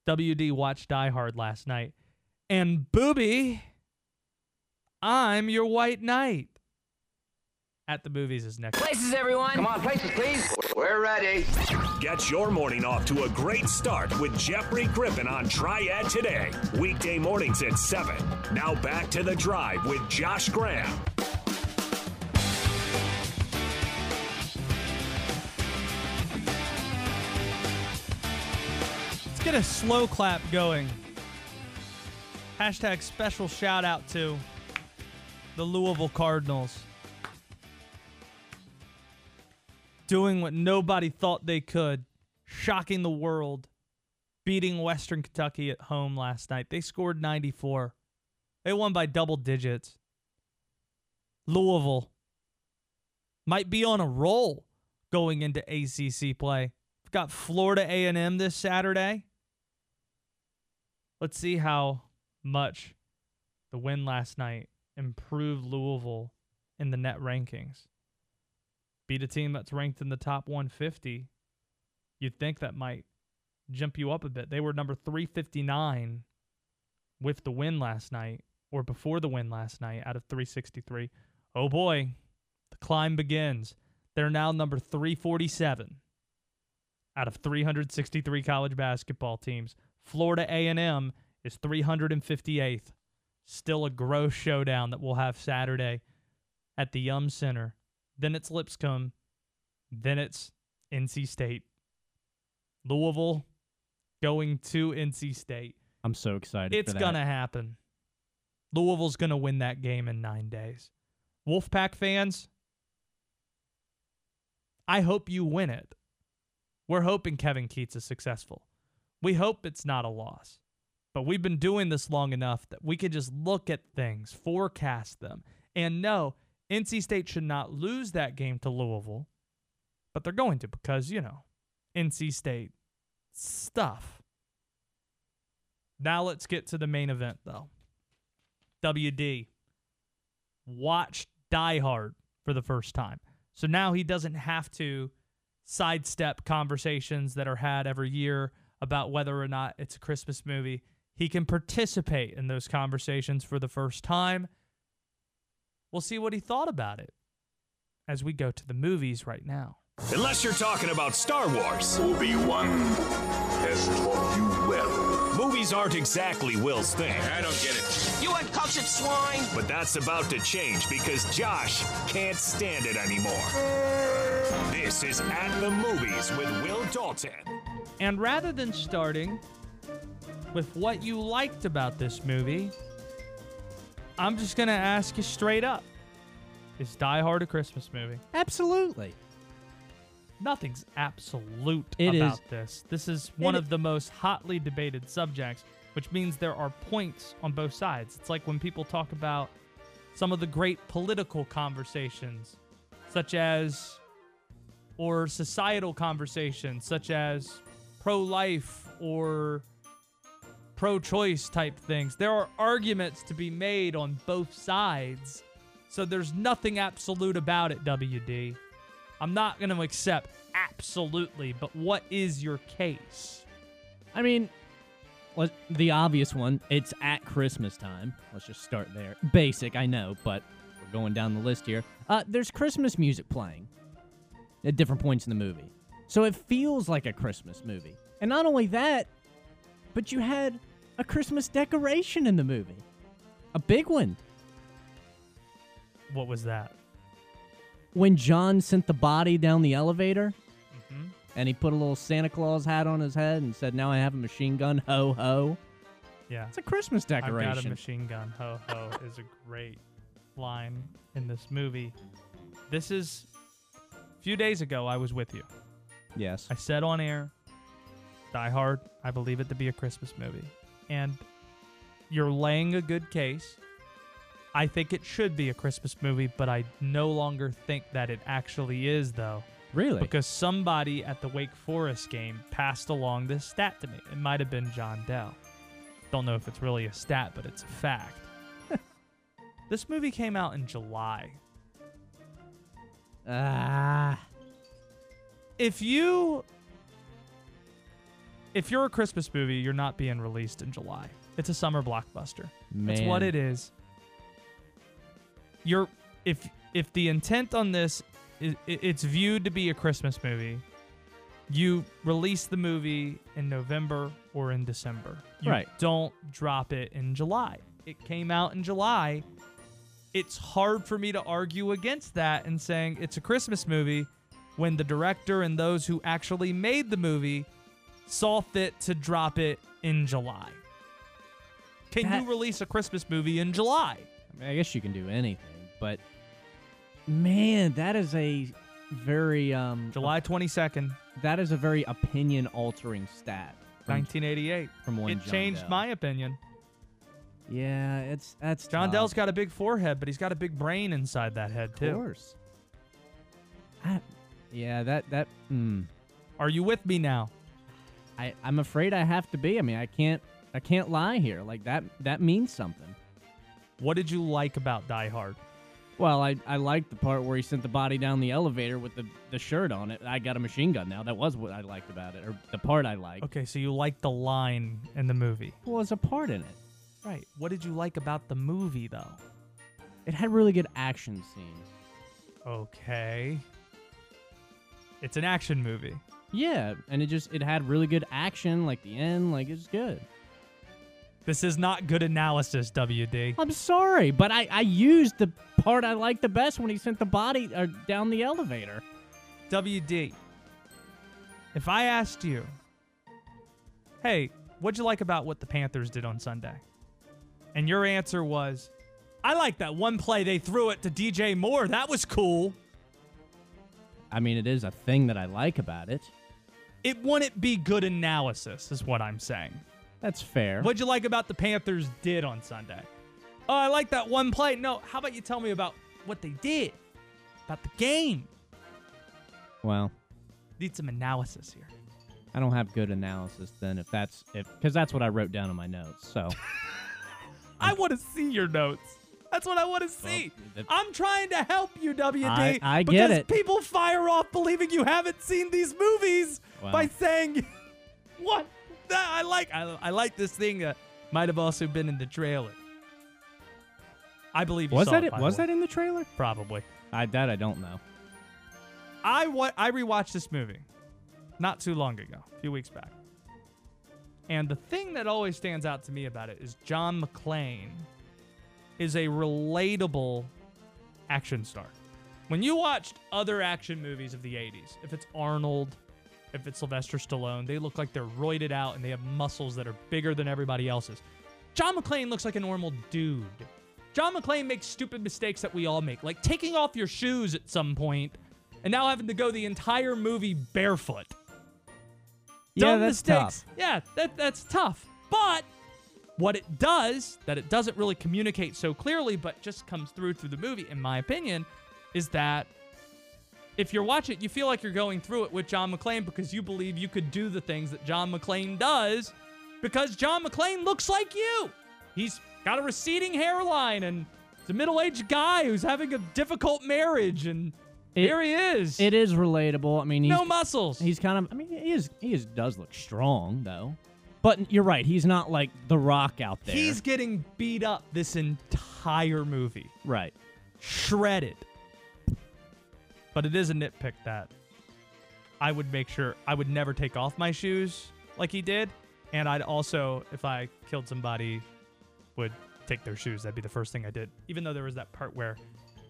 WD watched Die Hard last night. And Booby, I'm your white knight. At the movies is next. Places, everyone. Come on, places, please. We're ready. Get your morning off to a great start with Jeffrey Griffin on Triad today. Weekday mornings at 7. Now back to the drive with Josh Graham. Let's get a slow clap going. Hashtag special shout out to the Louisville Cardinals. Doing what nobody thought they could, shocking the world, beating Western Kentucky at home last night. They scored 94. They won by double digits. Louisville might be on a roll going into ACC play. We've got Florida A&M this Saturday. Let's see how much the win last night improved Louisville in the net rankings. Beat a team that's ranked in the top 150. You'd think that might jump you up a bit. They were number 359 with the win last night, or before the win last night, out of 363. Oh boy, the climb begins. They're now number 347 out of 363 college basketball teams. Florida A&M is 358th. Still a gross showdown that we'll have Saturday at the Yum Center. Then it's Lipscomb. Then it's NC State. Louisville going to NC State. I'm so excited. It's for that. gonna happen. Louisville's gonna win that game in nine days. Wolfpack fans, I hope you win it. We're hoping Kevin Keatts is successful. We hope it's not a loss. But we've been doing this long enough that we can just look at things, forecast them, and know NC State should not lose that game to Louisville. But they're going to because, you know, NC State stuff. Now let's get to the main event, though. WD watched Die Hard for the first time. So now he doesn't have to sidestep conversations that are had every year about whether or not it's a Christmas movie. He can participate in those conversations for the first time. We'll see what he thought about it as we go to the movies right now. Unless you're talking about Star Wars. Obi-Wan has taught you well. Movies aren't exactly Will's thing. I don't get it. You uncultured swine. But that's about to change because Josh can't stand it anymore. This is At the Movies with Will Dalton. And rather than starting with what you liked about this movie, I'm just going to ask you straight up Is Die Hard a Christmas movie? Absolutely. Nothing's absolute It about is- this. This is one It- of the most hotly debated subjects, which means there are points on both sides. It's like when people talk about some of the great political conversations, such as, or societal conversations, such as pro life or pro choice type things. There are arguments to be made on both sides. So there's nothing absolute about it, WD. I'm not going to accept absolutely, but what is your case? I mean, the obvious one, it's at Christmas time. Let's just start there. Basic, I know, but we're going down the list here. Uh, there's Christmas music playing at different points in the movie. So it feels like a Christmas movie. And not only that, but you had a Christmas decoration in the movie. A big one. What was that? When John sent the body down the elevator Mhm. and he put a little Santa Claus hat on his head and said, Now I have a machine gun, ho ho. Yeah. It's a Christmas decoration. I've got a machine gun. Ho ho <laughs> is a great line in this movie. This is a few days ago. I was with you. Yes. I said on air, Die Hard. I believe it to be a Christmas movie, and you're laying a good case. I think it should be a Christmas movie, but I no longer think that it actually is, though. Really? Because somebody at the Wake Forest game passed along this stat to me. It might have been John Dell. Don't know if it's really a stat, but it's a fact. <laughs> this movie came out in July. Ah. If you if you're a Christmas movie, you're not being released in July. It's a summer blockbuster. That's what it is. You're if if the intent on this is it's viewed to be a Christmas movie, you release the movie in November or in December. You Right. don't drop it in July. It came out in July. It's hard for me to argue against that and saying it's a Christmas movie when the director and those who actually made the movie saw fit to drop it in July. Can That- you release a Christmas movie in July? I, mean, I guess you can do anything, but man, that is a very um July 22nd, that is a very opinion altering stat. from- 1988. from one it John changed Dell. my opinion. Yeah, it's that's John tough. Dell's got a big forehead, but he's got a big brain inside that head too. Of course. I, yeah, that that. Mm, Are you with me now? I I'm afraid I have to be. I mean, I can't I can't lie here. Like that that means something. What did you like about Die Hard? Well, I I liked the part where he sent the body down the elevator with the the shirt on it. I got a machine gun now. That was what I liked about it, or the part I liked. Okay, so you liked the line in the movie. was a part in it. Right. What did you like about the movie though? It had really good action scenes. Okay. It's an action movie. Yeah, and it just it had really good action. Like the end, like it's good. This is not good analysis, WD. I'm sorry, but I I used the part I liked the best when he sent the body uh, down the elevator. WD. If I asked you, hey, what'd you like about what the Panthers did on Sunday? And your answer was, I like that one play they threw it to DJ Moore. That was cool. I mean, it is a thing that I like about it. It wouldn't be good analysis, is what I'm saying. That's fair. What'd you like about the Panthers did on Sunday? Oh, I like that one play. No, how about you tell me about what they did? About the game. Well, Need some analysis here. I don't have good analysis then. If that's if because that's what I wrote down in my notes. So <laughs> I want to see your notes. That's what I want to see. the- I'm trying to help you, WD. I- I because get it. people fire off believing you haven't seen these movies Well. by saying, <laughs> "What? That- I like. I, I like this thing that might have also been in the trailer." I believe you was saw that it. it? Was that in the trailer? probably? I that I don't know. I wa- I rewatched this movie not too long ago, a few weeks back. And the thing that always stands out to me about it is John McClane is a relatable action star. When you watched other action movies of the 80s, if it's Arnold, if it's Sylvester Stallone, they look like they're roided out and they have muscles that are bigger than everybody else's. John McClane looks like a normal dude. John McClane makes stupid mistakes that we all make, like taking off your shoes at some point and now having to go the entire movie barefoot. Yeah, Dumb that's mistakes. tough. Yeah, that that's tough. But what it does that it doesn't really communicate so clearly, but just comes through through the movie, in my opinion, is that if you're watching it, you feel like you're going through it with John McClane because you believe you could do the things that John McClane does because John McClane looks like you. He's got a receding hairline and he's a middle-aged guy who's having a difficult marriage and It- here he is. It is relatable. I mean, he's, no muscles. He's kind of. I mean, he is. He is does look strong though. But you're right. He's not like the Rock out there. He's getting beat up this entire movie. right. shredded. But it is a nitpick that I would make sure I would never take off my shoes like he did, and I'd also, if I killed somebody, would take their shoes. That'd be the first thing I did. Even though there was that part where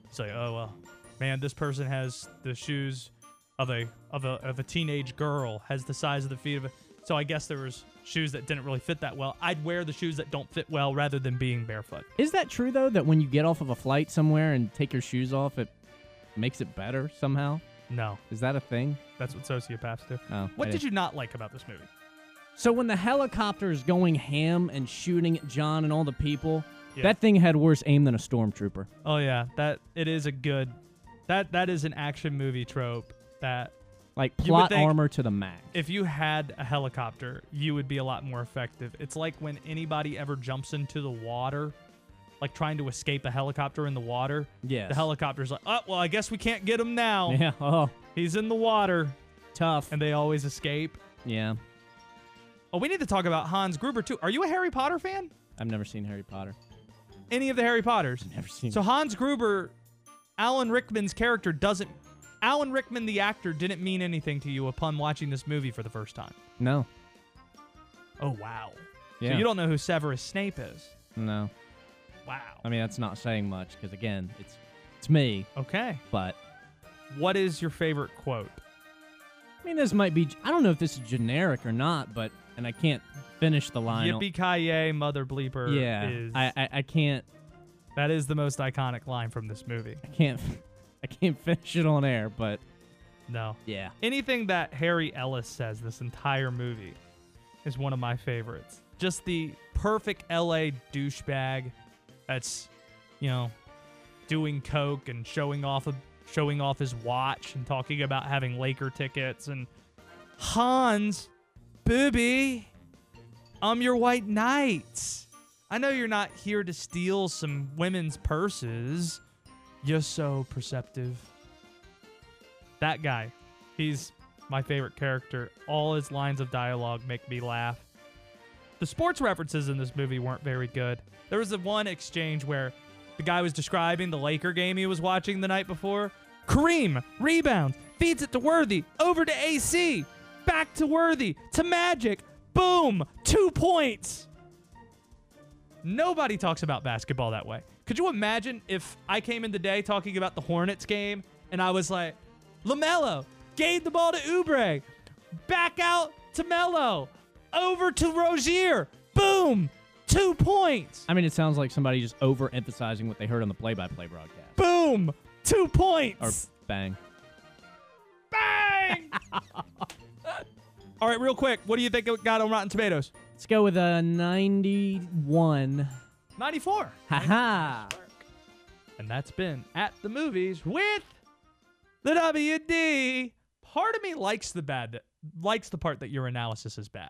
it's like, oh well, man, this person has the shoes of a of a of a teenage girl, has the size of the feet of a. So I guess there was shoes that didn't really fit that well. I'd wear the shoes that don't fit well rather than being barefoot. Is that true though? That when you get off of a flight somewhere and take your shoes off, it makes it better somehow? No, Is that a thing? that's what sociopaths do. Oh, What did you not like about this movie? So when the helicopter is going ham and shooting at John and all the people, Yeah. that thing had worse aim than a stormtrooper. Oh yeah, that it is a good. That that is an action movie trope that Like You would plot think- armor to the max. if you had a helicopter, you would be a lot more effective. It's like when anybody ever jumps into the water, like trying to escape a helicopter in the water. Yes. The helicopter's like, oh, well, I guess we can't get him now. <laughs> Yeah. Oh, He's in the water. tough. And they always escape. yeah. Oh, we need to talk about Hans Gruber, too. Are you a Harry Potter fan? I've never seen Harry Potter. Any of the Harry Potters? Never seen. So Hans Gruber, Alan Rickman's character doesn't. Alan Rickman, the actor, didn't mean anything to you upon watching this movie for the first time. no. Oh wow! Yeah. So you don't know who Severus Snape is? No. Wow. I mean, that's not saying much because again, it's it's me. Okay. But What is your favorite quote? I mean, this might be. I don't know if this is generic or not, but and I can't finish the line. Yippee ki yay, mother bleeper. Yeah. is, I, I I can't that is the most iconic line from this movie. I can't I can't <laughs> finish it on air, but No. yeah. Anything that Harry Ellis says this entire movie is one of my favorites. Just the perfect LA douchebag that's, you know, doing coke and showing off a showing off his watch and talking about having Laker tickets and Hans, booby, I'm your white knight. I know you're not here to steal some women's purses. You're so perceptive. That guy, he's my favorite character. All his lines of dialogue make me laugh. The sports references in this movie weren't very good. There was a one exchange where the guy was describing the Laker game he was watching the night before. Kareem rebounds, feeds it to Worthy, over to AC, back to Worthy, to Magic, boom, two points. Nobody talks about basketball that way. Could you imagine if I came in today talking about the Hornets game and I was like, LaMelo gave the ball to Oubre, back out to Melo, over to Rozier, boom, two points, I mean, it sounds like somebody just overemphasizing what they heard on the play-by-play broadcast. boom, two points. Or bang. bang. <laughs> All right, real quick, what do you think it got on Rotten Tomatoes? Let's go with a 91. 94. Haha. And that's been at the movies with the WD. Part of me likes the bad, likes the part that your analysis is bad.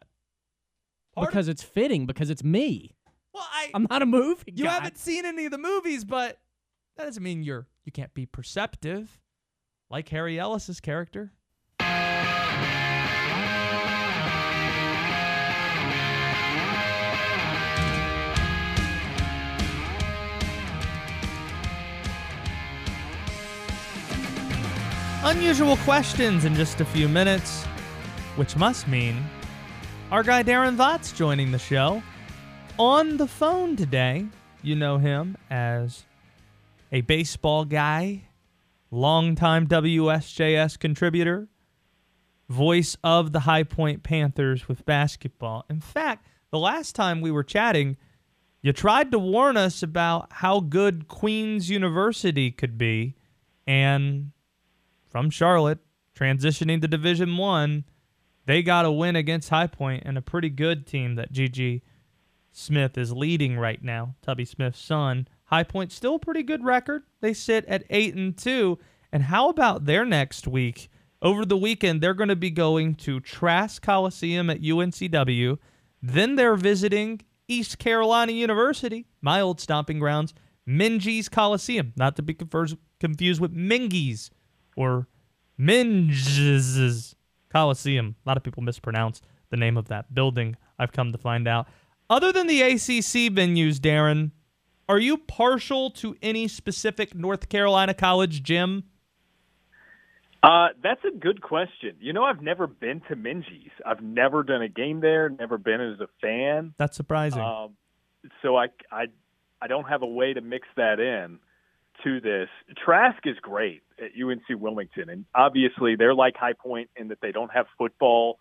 Part Because it's fitting. Because it's me. well, I, I'm not a movie you guy. haven't seen any of the movies, but that doesn't mean you're you can't be perceptive, like Harry Ellis's character. Unusual questions in just a few minutes, which must mean our guy Daron Vaught's joining the show on the phone today. You know him as a baseball guy, longtime WSJS contributor, voice of the High Point Panthers with basketball. In fact, the last time we were chatting, you tried to warn us about how good Queens University could be, and from Charlotte, transitioning to Division One, they got a win against High Point and a pretty good team that GG Smith is leading right now. Tubby Smith's son. High Point still a pretty good record. They sit at eight and two. And how about their next week? Over the weekend, they're going to be going to Trask Coliseum at UNCW. Then they're visiting East Carolina University, my old stomping grounds, Minges Coliseum, not to be confused with Minges or Minges Coliseum. A lot of people mispronounce the name of that building, I've come to find out. Other than the ACC venues, Daron, are you partial to any specific North Carolina college gym? Uh, that's a good question. You know, I've never been to Minges. I've never done a game there. Never been as a fan. That's surprising. Um, so I, I, I don't have a way to mix that in to this. Trask is great at UNC Wilmington, and obviously they're like High Point in that they don't have football,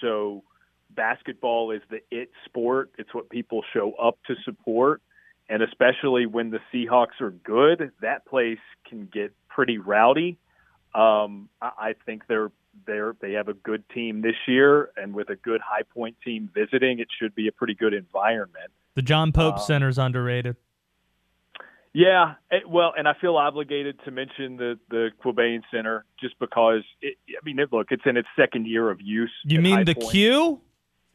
so basketball is the it sport. It's what people show up to support, and especially when the Seahawks are good, that place can get pretty rowdy. Um, I, I think they're they're they have a good team this year, and with a good High Point team visiting, it should be a pretty good environment. The John Pope Um, is underrated. Yeah, it, well, and I feel obligated to mention the the Qubein Center just because it, I mean, it, look, it's in its second year of use. You mean the Point. Q?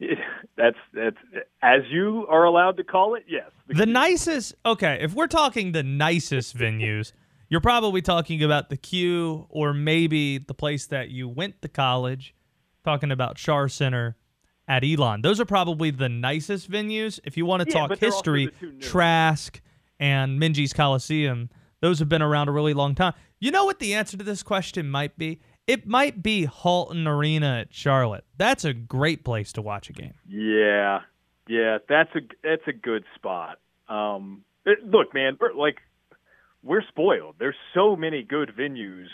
<laughs> That's that's as you are allowed to call it. Yes, The nicest. Okay, if we're talking the nicest venues, you're probably talking about the Q or maybe the place that you went to college. Talking about Schar Center at Elon. Those are probably the nicest venues. If you want to Yeah, talk but they're also history, the Trask and Minji's Coliseum, those have been around a really long time. You know what the answer to this question might be? It might be Halton Arena at Charlotte. That's a great place to watch a game. Yeah, yeah, that's a that's a good spot. Um, it- look, man, we're, like we're spoiled. There's so many good venues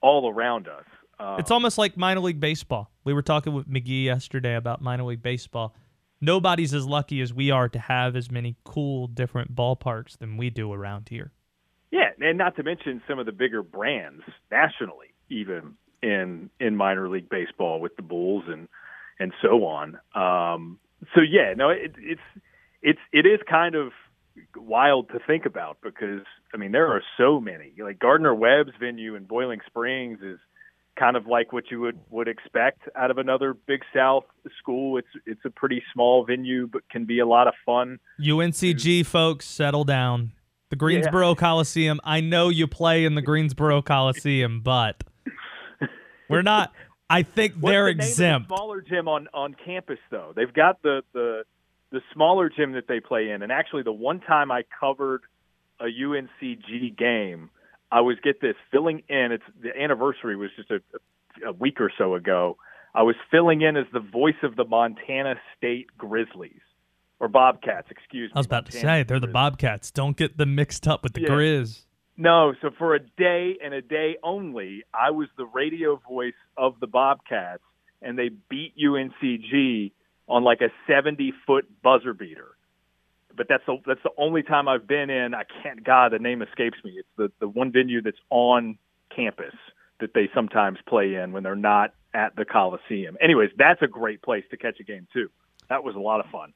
all around us. Um, It's almost like minor league baseball. We were talking with McGee yesterday about minor league baseball. Nobody's as lucky as we are to have as many cool, different ballparks than we do around here. Yeah, and not to mention some of the bigger brands nationally, even in in minor league baseball with the Bulls and and so on. Um, so yeah, no, it, it's it's it is kind of wild to think about because I mean there are so many. Like Gardner Webb's venue in Boiling Springs is kind of like what you would would expect out of another Big South school. It's it's a pretty small venue, but can be a lot of fun. UNCG folks, settle down. The Greensboro Coliseum. I know you play in the Greensboro Coliseum, but we're not. I think they're the of the exempt. smaller gym on on campus though. They've got the the the smaller gym that they play in, and actually the one time I covered a UNCG game, I was get this filling in. It's the anniversary was just a, a week or so ago. I was filling in as the voice of the Montana State Grizzlies or Bobcats, excuse me. I was about to Montana say they're the Bobcats. Don't get them mixed up with the Yeah. Grizz. No, so for a day and a day only, I was the radio voice of the Bobcats, and they beat UNCG on like a 70 foot buzzer beater. But that's the that's the only time I've been in. I can't. God, the name escapes me. It's the the one venue that's on campus that they sometimes play in when they're not at the Coliseum. Anyways, that's a great place to catch a game too. That was a lot of fun.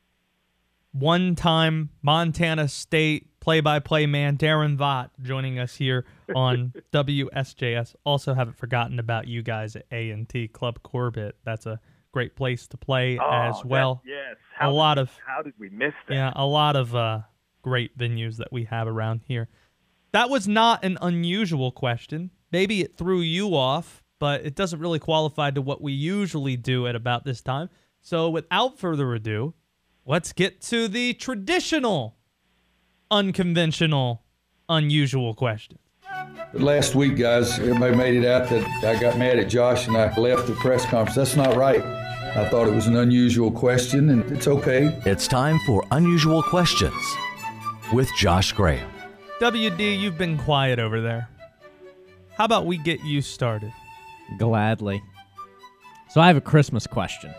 one time Montana State play by play man Daron Vaught joining us here on <laughs> WSJS. Also haven't forgotten about you guys at A&T Club Corbett. That's a great place to play Oh, as that- well. yes. a How did lot we- of how did we miss that? Yeah, a lot of uh, great venues that we have around here. That was not an unusual question. Maybe it threw you off, but it doesn't really qualify to what we usually do at about this time. So, without further ado, let's get to the traditional, unconventional, unusual question. Last week, guys, everybody made it out that I got mad at Josh and I left the press conference. That's not right. I thought it was an unusual question, and it's okay. It's time for Unusual Questions with Josh Graham. WD, you've been quiet over there. How about we get you started? Gladly. So I have a Christmas question.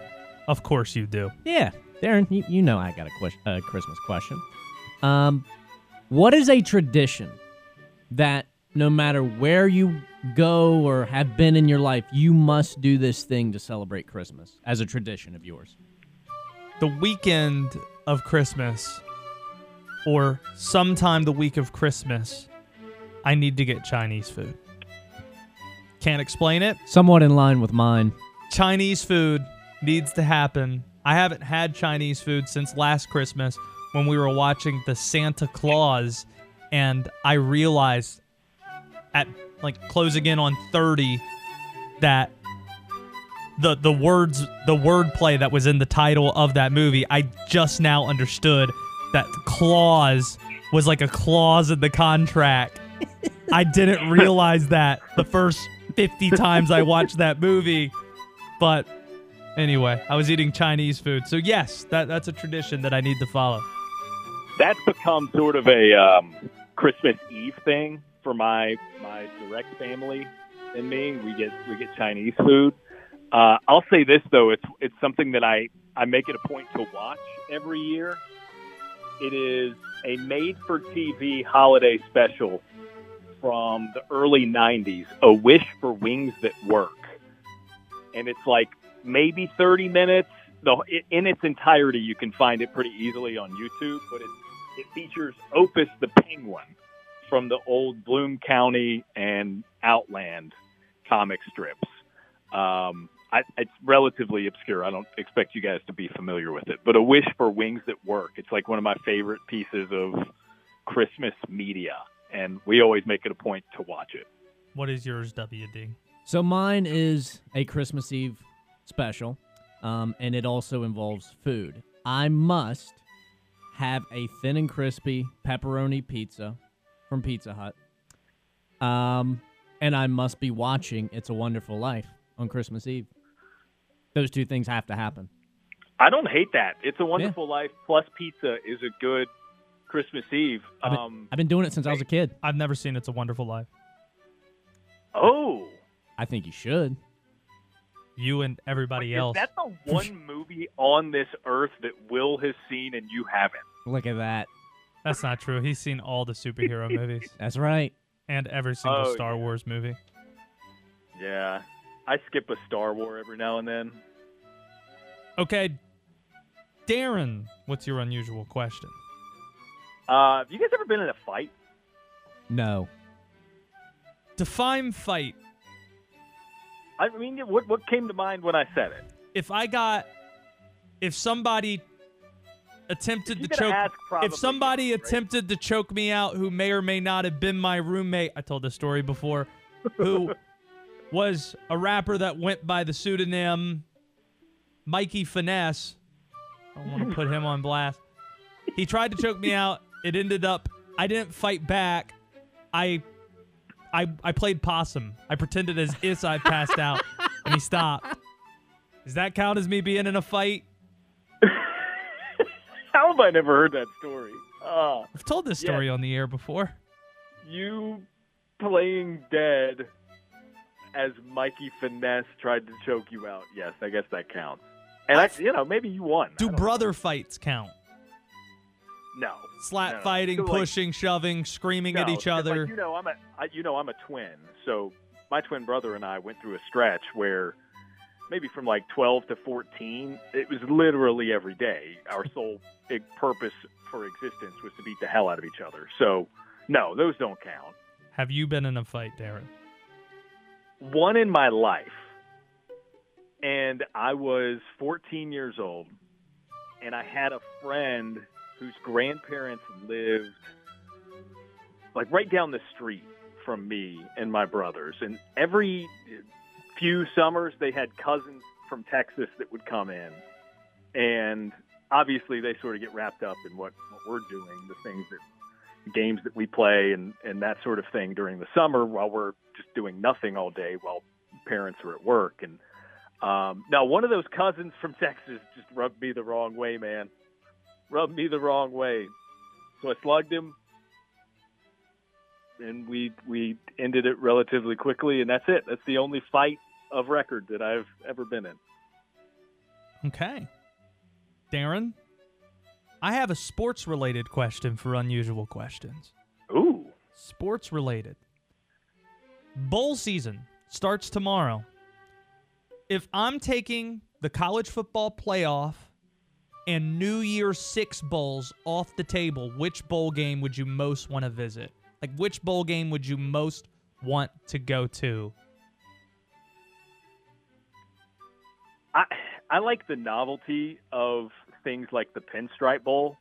Of course you do. Yeah, Daron, you, you know I got a ques- uh, Christmas question. Um, what is a tradition that no matter where you go or have been in your life, you must do this thing to celebrate Christmas as a tradition of yours? the weekend of Christmas or sometime the week of Christmas, I need to get Chinese food. Can't explain it. Somewhat in line with mine. Chinese food needs to happen. I haven't had Chinese food since last Christmas when we were watching the Santa Claus and I realized at like closing in on 30 that the the words the wordplay that was in the title of that movie I just now understood that clause was like a clause in the contract. I didn't <laughs> realize that the first 50 <laughs> times I watched that movie. But anyway, I was eating Chinese food. So yes, that that's a tradition that I need to follow. That's become sort of a um, Christmas Eve thing for my my direct family and me. We get we get Chinese food. Uh, I'll say this though, it's it's something that I I make it a point to watch every year. It is a made-for-TV holiday special from the early '90s, "A Wish for Wings That Work," and it's like maybe 30 minutes. The in its entirety, you can find it pretty easily on YouTube, but it it features Opus the Penguin from the old Bloom County and Outland comic strips. Um, I, it's relatively obscure. I don't expect you guys to be familiar with it, but A Wish for Wings That Work. It's like one of my favorite pieces of Christmas media, and we always make it a point to watch it. What is yours, WD? So mine is a Christmas Eve special, um, and it also involves food. I must have a thin and crispy pepperoni pizza from Pizza Hut. Um, and I must be watching It's a Wonderful Life on Christmas Eve. Those two things have to happen. I don't hate that. It's a Wonderful Life plus pizza is a good Christmas Eve. I've been, Um, I've been doing it since I was a kid. I've never seen It's a Wonderful Life. oh, I think you should. You and everybody is else. that the one <laughs> movie on this earth that Will has seen and you haven't? Look at that. That's not true. He's seen all the superhero movies <laughs> That's right. and every single Oh, Star Wars movie. Yeah, I skip a Star War every now and then. Okay, Daron, what's your unusual question? Uh, have you guys ever been in a fight? No. Define fight. I mean, what what came to mind when I said it? If I got, if somebody attempted to choke, if somebody attempted to choke me out, who may or may not have been my roommate, I told this story before, who <laughs> was a rapper that went by the pseudonym Mikey Finesse. I don't want to put him on blast. He tried to choke me out. It ended up I didn't fight back. I I I played possum. I pretended as if I passed out and he stopped. Does that count as me being in a fight? How have I never heard that story? Uh, I've told this Yeah. story on the air before. you playing dead as Mikey Finesse tried to choke you out. Yes, I guess that counts. And I, you know, maybe you won. Do brother fights count? No. Slap No, no. fighting, like- pushing, shoving, screaming at each 'cause, like, other. you know, I'm a, I, you know, I'm a twin. So my twin brother and I went through a stretch where maybe from like 12 to 14, it was literally every day. Our <laughs> sole big purpose for existence was to beat the hell out of each other. So no, those don't count. Have you been in a fight, Daron? One in my life, and I was 14 years old, and I had a friend whose grandparents lived like right down the street from me and my brothers. And every few summers, they had cousins from Texas that would come in. And obviously, they sort of get wrapped up in what, what we're doing, the things that games that we play and, and that sort of thing during the summer while we're just doing nothing all day while parents are at work. And um, now, one of those cousins from Texas just rubbed me the wrong way, man. Rubbed me the wrong way. So I slugged him, and we we ended it relatively quickly, and that's it. That's the only fight of record that I've ever been in. Okay. Daron, I have a sports related question for unusual questions. Ooh. Sports related. Bowl season starts tomorrow. If I'm taking the college football playoff and New Year's Six bowls off the table, which bowl game would you most want to visit? Like, which bowl game would you most want to go to? I I like the novelty of things like the Pinstripe Bowl.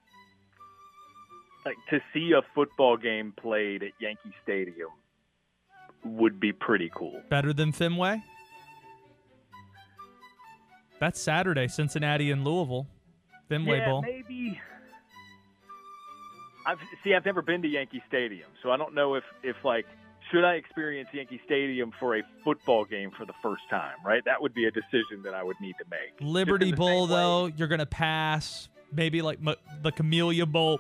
Like to see a football game played at Yankee Stadium would be pretty cool. Better than Fenway? That's Saturday, Cincinnati and Louisville. Fenway yeah, Bowl. maybe. I've see. I've never been to Yankee Stadium, so I don't know if if like should I experience Yankee Stadium for a football game for the first time. Right, that would be a decision that I would need to make. Liberty Bowl, same way. though, you're going to pass. Maybe like Mo- the Camellia Bowl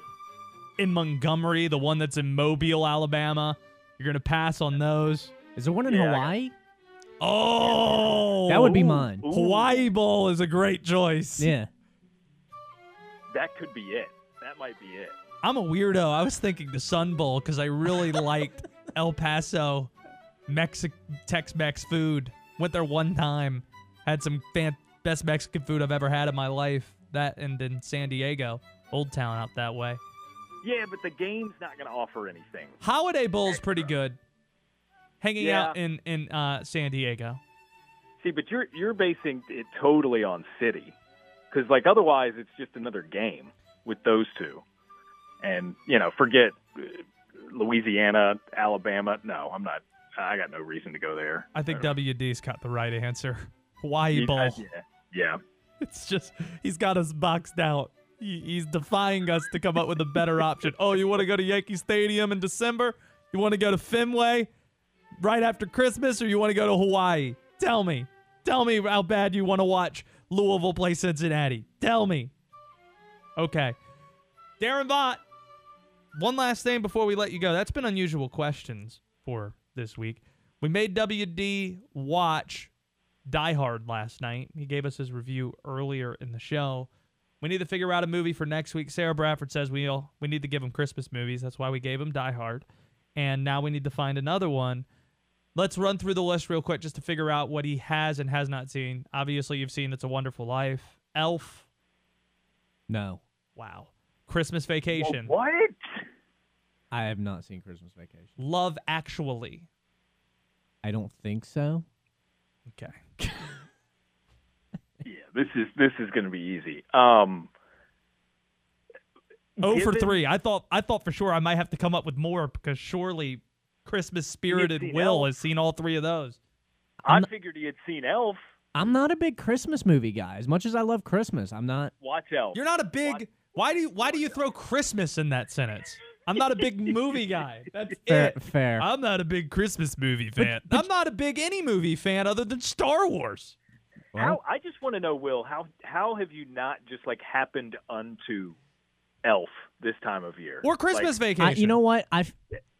in Montgomery, the one that's in Mobile, Alabama. You're going to pass on those. Is there one in Yeah, Hawaii? Oh, That would be mine. Hawaii Bowl is a great choice. Yeah. That could be it. That might be it. I'm a weirdo. I was thinking the Sun Bowl because I really <laughs> liked El Paso Mexic Tex-Mex food. Went there one time, had some fan- best Mexican food I've ever had in my life. That and in San Diego, Old Town out that way. Yeah, but the game's not going to offer anything. Holiday Bowl's pretty good. Hanging Yeah. out in in uh, San Diego. See, but you're you're basing it totally on city, because like otherwise it's just another game with those two, and you know forget Louisiana, Alabama. No, I'm not. I got no reason to go there. I think WD's got the right answer. Hawaii Bowl. uh, yeah, yeah. It's just he's got us boxed out. He, he's defying us to come up with a better <laughs> option. Oh, you want to go to Yankee Stadium in December? You want to go to Fenway right after Christmas, or you want to go to Hawaii? Tell me. Tell me how bad you want to watch Louisville play Cincinnati. Tell me. Okay. Daron Vaught, one last thing before we let you go. That's been unusual questions for this week. We made WD watch Die Hard last night. He gave us his review earlier in the show. We need to figure out a movie for next week. Sarah Bradford says we all, we need to give him Christmas movies. That's why we gave him Die Hard. And now we need to find another one. Let's run through the list real quick just to figure out what he has and has not seen. Obviously, you've seen It's a Wonderful Life, Elf. No. Wow. Christmas Vacation. What? I have not seen Christmas Vacation. Love Actually. I don't think so. Okay. <laughs> Yeah, this is this is going to be easy. Um, Oh for three. I thought I thought for sure I might have to come up with more because surely Christmas spirited Will Elf. has seen all three of those. I figured he had seen Elf. I'm not a big Christmas movie guy. As much as I love Christmas, I'm not. Watch Elf. You're not a big. Why do you Why do you throw Christmas in that sentence? I'm not a big movie guy. That's Fair. it. fair. I'm not a big Christmas movie fan. I'm not a big any movie fan other than Star Wars. How I just want to know, Will, how how have you not just like happened unto Elf this time of year Or Christmas Like, Vacation. I, you know what? I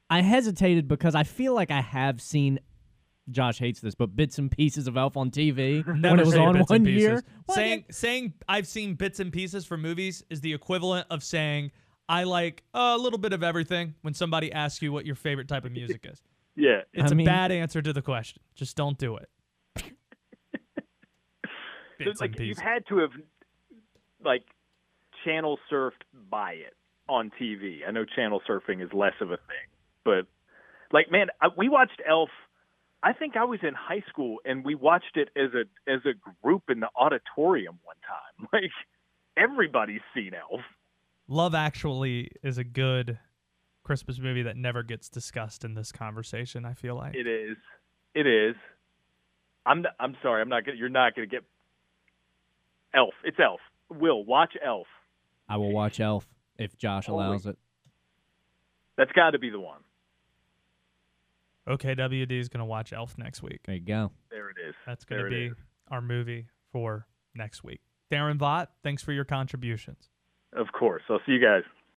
I hesitated because I feel like I have seen. Josh hates this, but bits and pieces of Elf on TV <laughs> Never when it was on one year. pieces. saying saying I've seen bits and pieces for movies is the equivalent of saying I like a little bit of everything when somebody asks you what your favorite type of music is. <laughs> Yeah, It's I a mean- bad answer to the question. Just don't do it. <laughs> so, Bits like and you've had to have like channel surfed by it on TV. I know channel surfing is less of a thing, but like man, I, we watched Elf. I think I was in high school and we watched it as a as a group in the auditorium one time. <laughs> Like everybody's seen Elf. Love Actually is a good Christmas movie that never gets discussed in this conversation. I feel like It is. It is. I'm. n- I'm sorry. I'm not gonna. You're not gonna get Elf. It's Elf. Will watch Elf. I will watch Elf if Josh Holy- allows it. That's got to be the one. OKWD is going to watch Elf next week. There you go. There it is. That's going to be is. our movie for next week. Daron Vaught, thanks for your contributions. Of course. I'll see you guys.